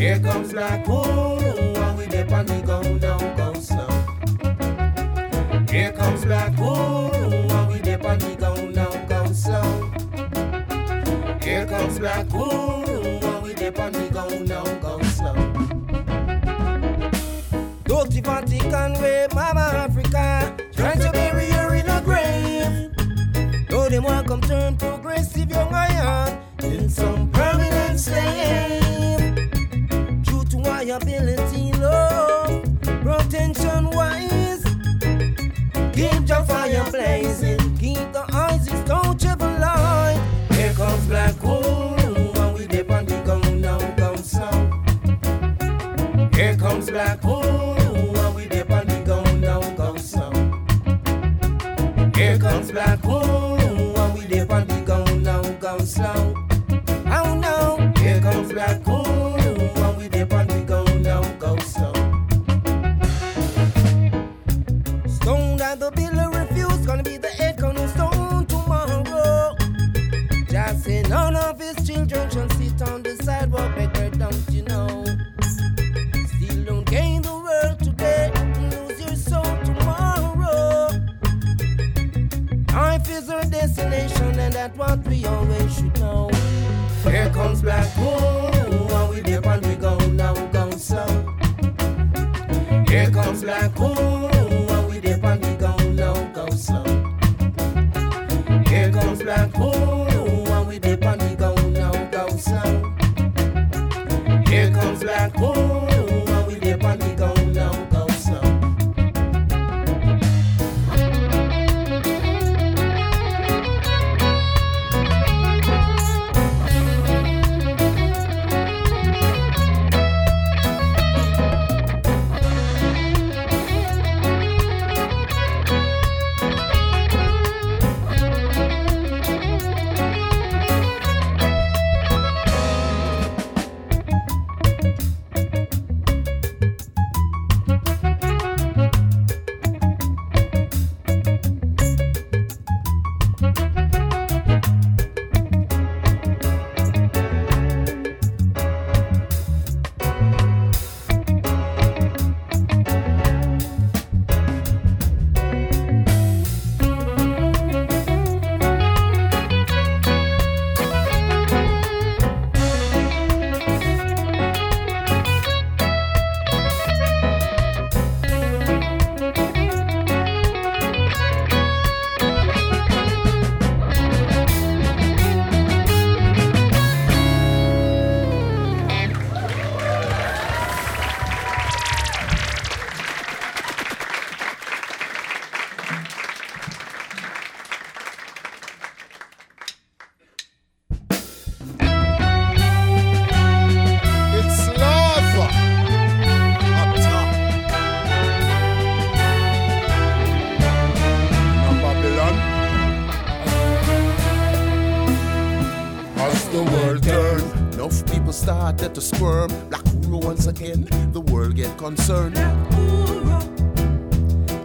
Here comes Black Ooh, and we there on the go, now go slow. Here comes Black Ooh, and we there on the go, now go slow. Here comes Black Ooh, and we there on the go, now go slow. Dirty Vatican way, Mama Africa, trying to bury her in a grave. Though them want come turn progressive young iron in slow. Oh no, here comes Black As the world turns, enough people started to squirm. Black Uhuru once again, the world get concerned.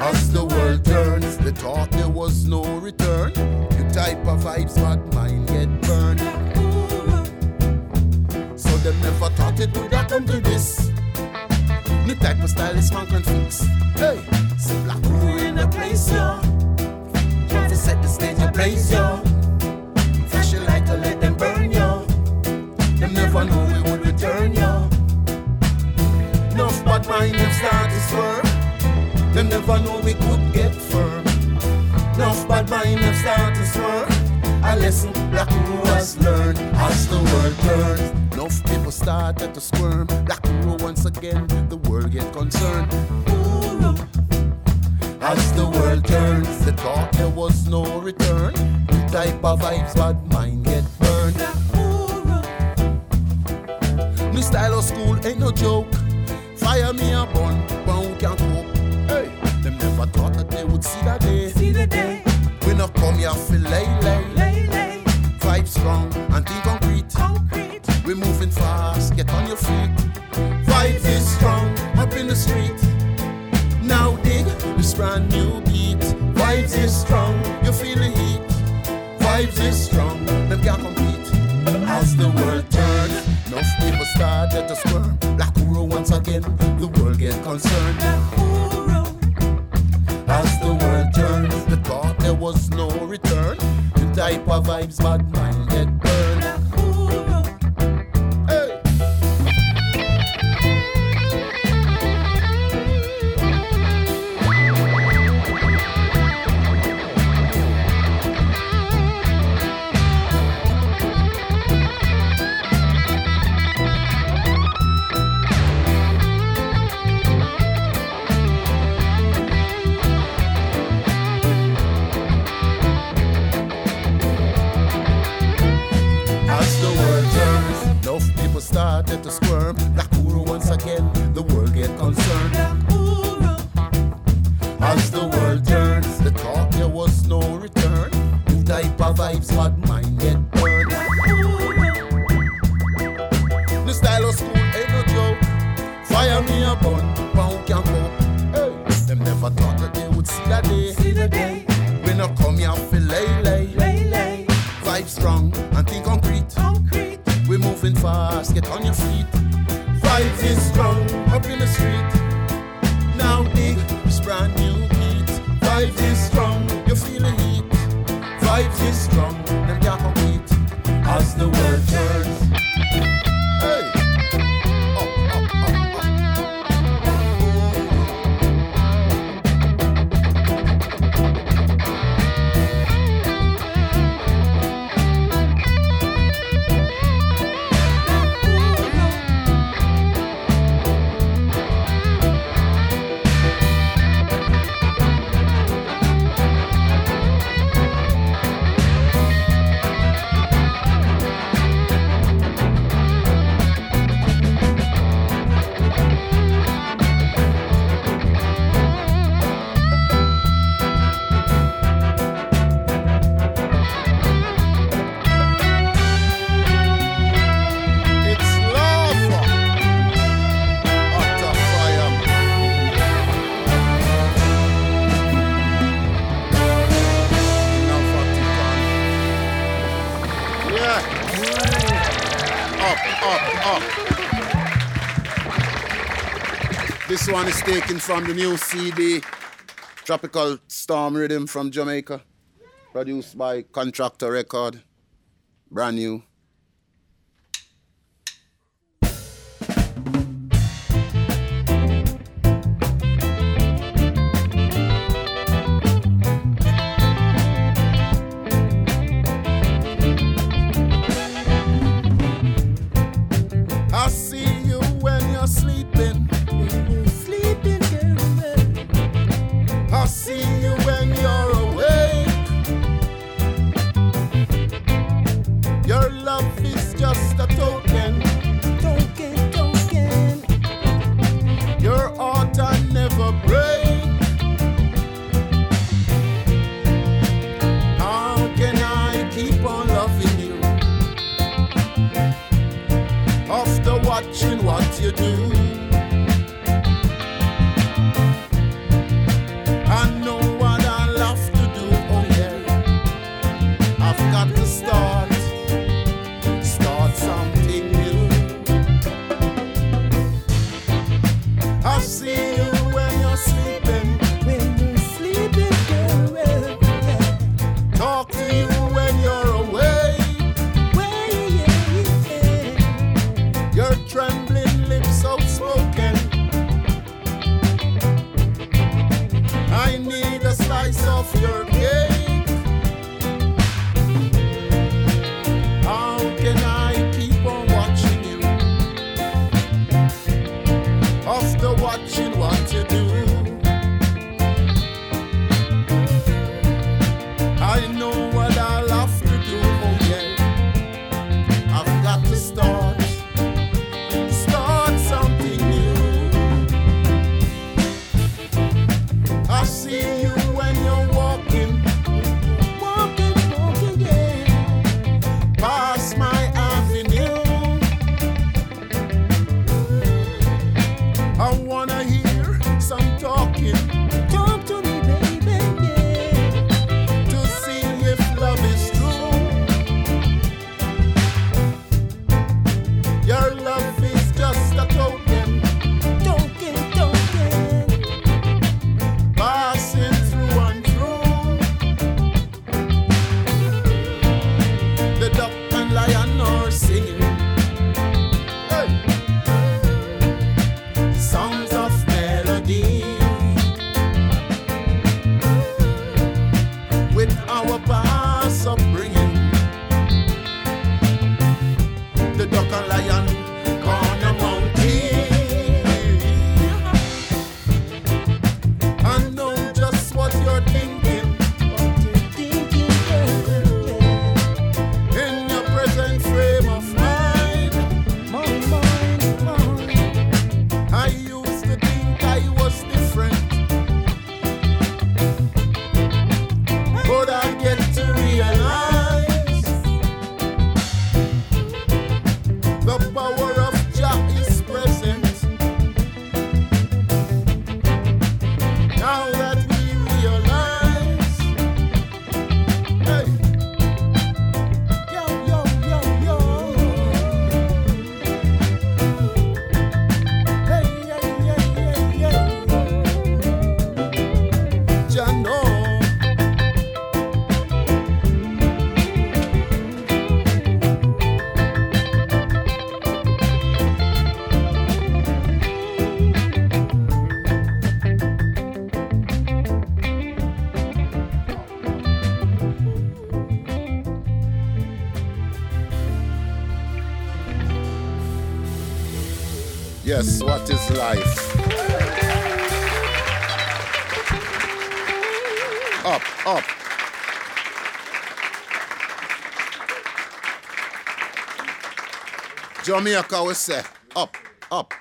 As the world turns, they thought there was no return. You type of vibes, but mine get burned. So them never thought it would come to this. The type of style is man can fix. Hey, see black in the place, yo. To set the stage in place, yo. Lesson black crew has learned as the world turns. Enough people started to squirm. Black Uhuru once again, the world get concerned. As the world turns, they thought there was no return. The type of vibes bad mind get burned. Me style of school ain't no joke. Fire me a bun, but who can cope? Hey, them never thought that they would see that day. See the day, We not come here for lay brand new beat. Vibes is strong, you feel the heat. Vibes is strong, them can't compete. As the world turns, enough people started to squirm. Black Uhuru once again, the world get concerned. As the world turns, the thought there was no return. The type of vibes bad mind Fire me a bun, pound can cope. Hey, them never thought that they would see that day. see the day, We not come here for lay lay. lay, lay, Vibe strong and think concrete. concrete. We moving fast, get on your feet. Vibes is strong up in the street. Now dig this brand new beat. Vibes is strong, you feel the heat. Vibes is strong, them can't compete. As the world Up, up, up. This one is taken from the new CD, Tropical Storm Rhythm from Jamaica, produced by Contractor Record, brand new. Yes, what is life? Up, up. Jamaica, we say, up, up.